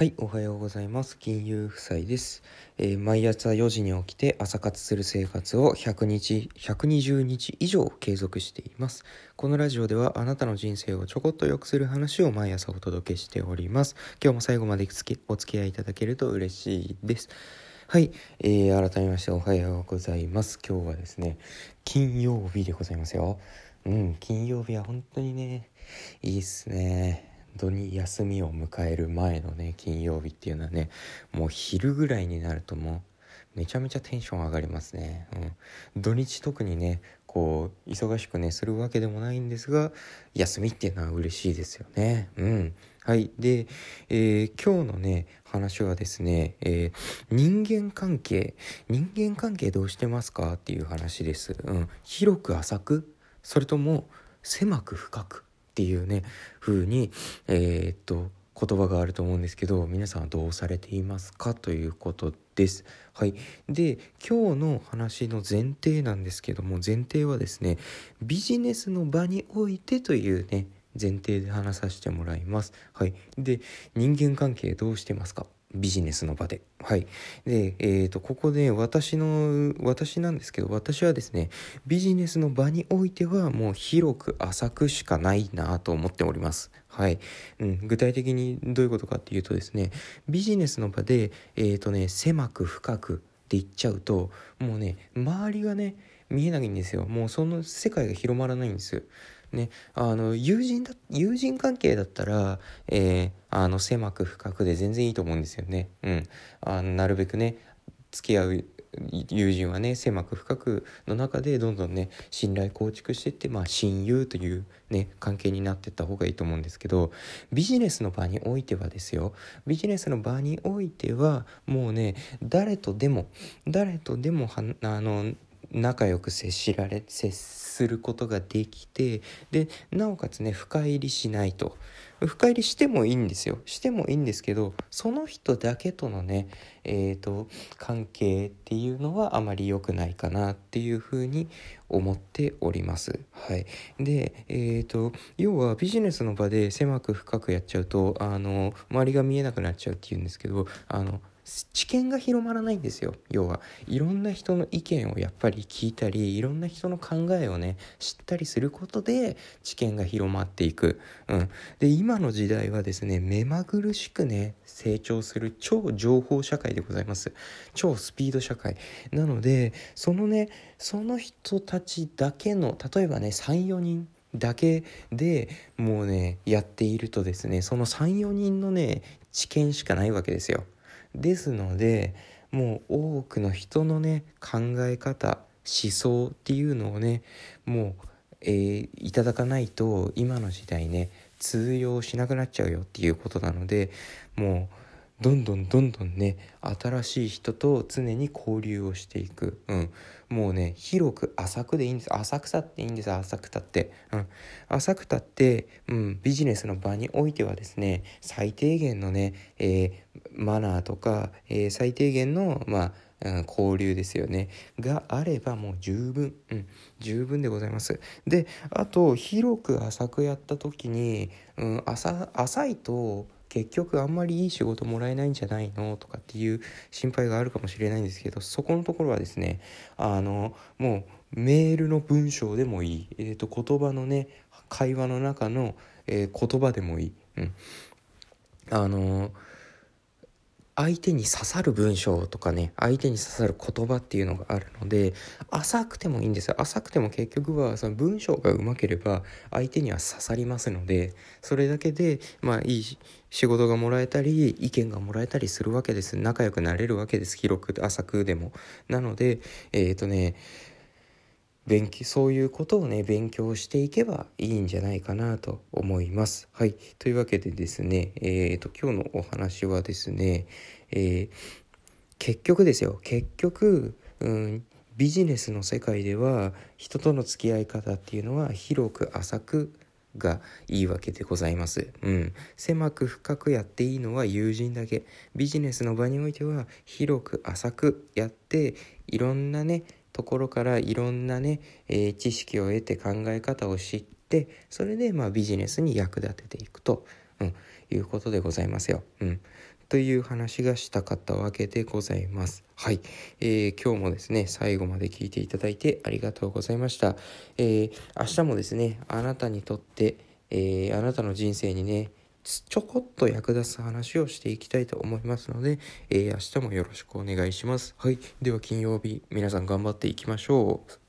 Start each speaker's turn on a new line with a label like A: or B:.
A: はい、おはようございます。金融夫妻です。えー毎朝4時に起きて朝活する生活を100日、120日以上継続しています。このラジオではあなたの人生をちょこっと良くする話を毎朝お届けしております。今日も最後までつお付き合いいただけると嬉しいです。はい、えー改めましておはようございます。今日はですね、金曜日でございますよ。うん、金曜日は本当にね、いいっすね。土に休みを迎える前のね金曜日っていうのはねもう昼ぐらいになるともうめちゃめちゃテンション上がりますね、うん、土日特にねこう忙しくねするわけでもないんですが休みっていうのは嬉しいですよね。うん。はい。で、えー今日のね話はですね、えー人間関係人間関係どうしてますかっていう話です、うん、広く浅くそれとも狭く深く。っていうね風にえーっと言葉があると思うんですけど皆さんはどうされていますかということです。はい、で今日の話の前提なんですけども前提はですねビジネスの場においてというね前提で話させてもらいます。はい、で人間関係どうしてますか？ビジネスの場で。はい。で、えー、と、ここで私の、私なんですけど、私はですね、ビジネスの場においてはもう広く浅くしかないなと思っております。はい。うん、具体的にどういうことかっていうとですね、ビジネスの場で、えー、とね、狭く深くって言っちゃうと、もうね、周りがね、見えないんですよ。もうその世界が広まらないんですよ。ね、あの友人だ友人関係だったら、えーあの狭く深くで全然いいと思うんですよね。うん、あのなるべくね付き合う友人はね狭く深くの中でどんどんね信頼構築していって、まあ、親友というね関係になっていった方がいいと思うんですけどビジネスの場においてはですよビジネスの場においてはもうね誰とでも誰とでもあの仲良く接しられ接することができてでなおかつね深入りしないと。深入りしてもいいんですよ。してもいいんですけどその人だけとのねえー、と関係っていうのはあまり良くないかなっていうふうに思っております。はい、で、えー、と要はビジネスの場で狭く深くやっちゃうとあの周りが見えなくなっちゃうっていうんですけどあの知見が広まらないんですよ。要はいろんな人の意見をやっぱり聞いたりいろんな人の考えをね知ったりすることで知見が広まっていく、うん、で今の時代はですね目まぐるしくね成長する超情報社会ででございます。超スピード社会。なのでそのねその人たちだけの例えばね34人だけでもうねやっているとですねその34人のね知見しかないわけですよ。ですのでもう多くの人のね考え方思想っていうのをねもう、えーいただかないと今の時代ね通用しなくなっちゃうよっていうことなのでもうどんどんどんどんね新しい人と常に交流をしていく、うん、もうね広く浅くでいいんです。浅草っていいんです浅草って、うん、浅草って、うん、ビジネスの場においてはですね最低限のね、えーマナーとか、えー最低限のまあうん交流ですよね。があればもう十分、うん、十分でございます。であと広く浅くやった時に、うん、浅浅いと結局あんまりいい仕事もらえないんじゃないのとかっていう心配があるかもしれないんですけどそこのところはですねあのもうメールの文章でもいい、えー、と言葉のね会話の中の、えー言葉でもいい、うん、あの相手に刺さる文章とかね相手に刺さる言葉っていうのがあるので浅くてもいいんですよ。浅くても結局はその文章がうまければ相手には刺さりますのでそれだけでまあいい仕事がもらえたり意見がもらえたりするわけです。仲良くなれるわけです。広く浅くでも。なのでえっ、とね勉強そういうことをね勉強していけばいいんじゃないかなと思います。はいというわけでですねえー、と今日のお話はですね、えー結局ですよ結局、うん、ビジネスの世界では人との付き合い方っていうのは広く浅くがいいわけでございます。うん。狭く深くやっていいのは友人だけ。ビジネスの場においては広く浅くやって、いろんなね、ところからいろんなね、えー知識を得て考え方を知って、それでまあビジネスに役立てていくと。うん、いうことでございますよ。うん。という話がしたかったわけでございます。はい。えー、今日もですね、最後まで聞いていただいてありがとうございました。えー、明日もですね、あなたにとって、えー、あなたの人生にね、ちょこっと役立つ話をしていきたいと思いますので、えー、明日もよろしくお願いします。はい。では金曜日、皆さん頑張っていきましょう。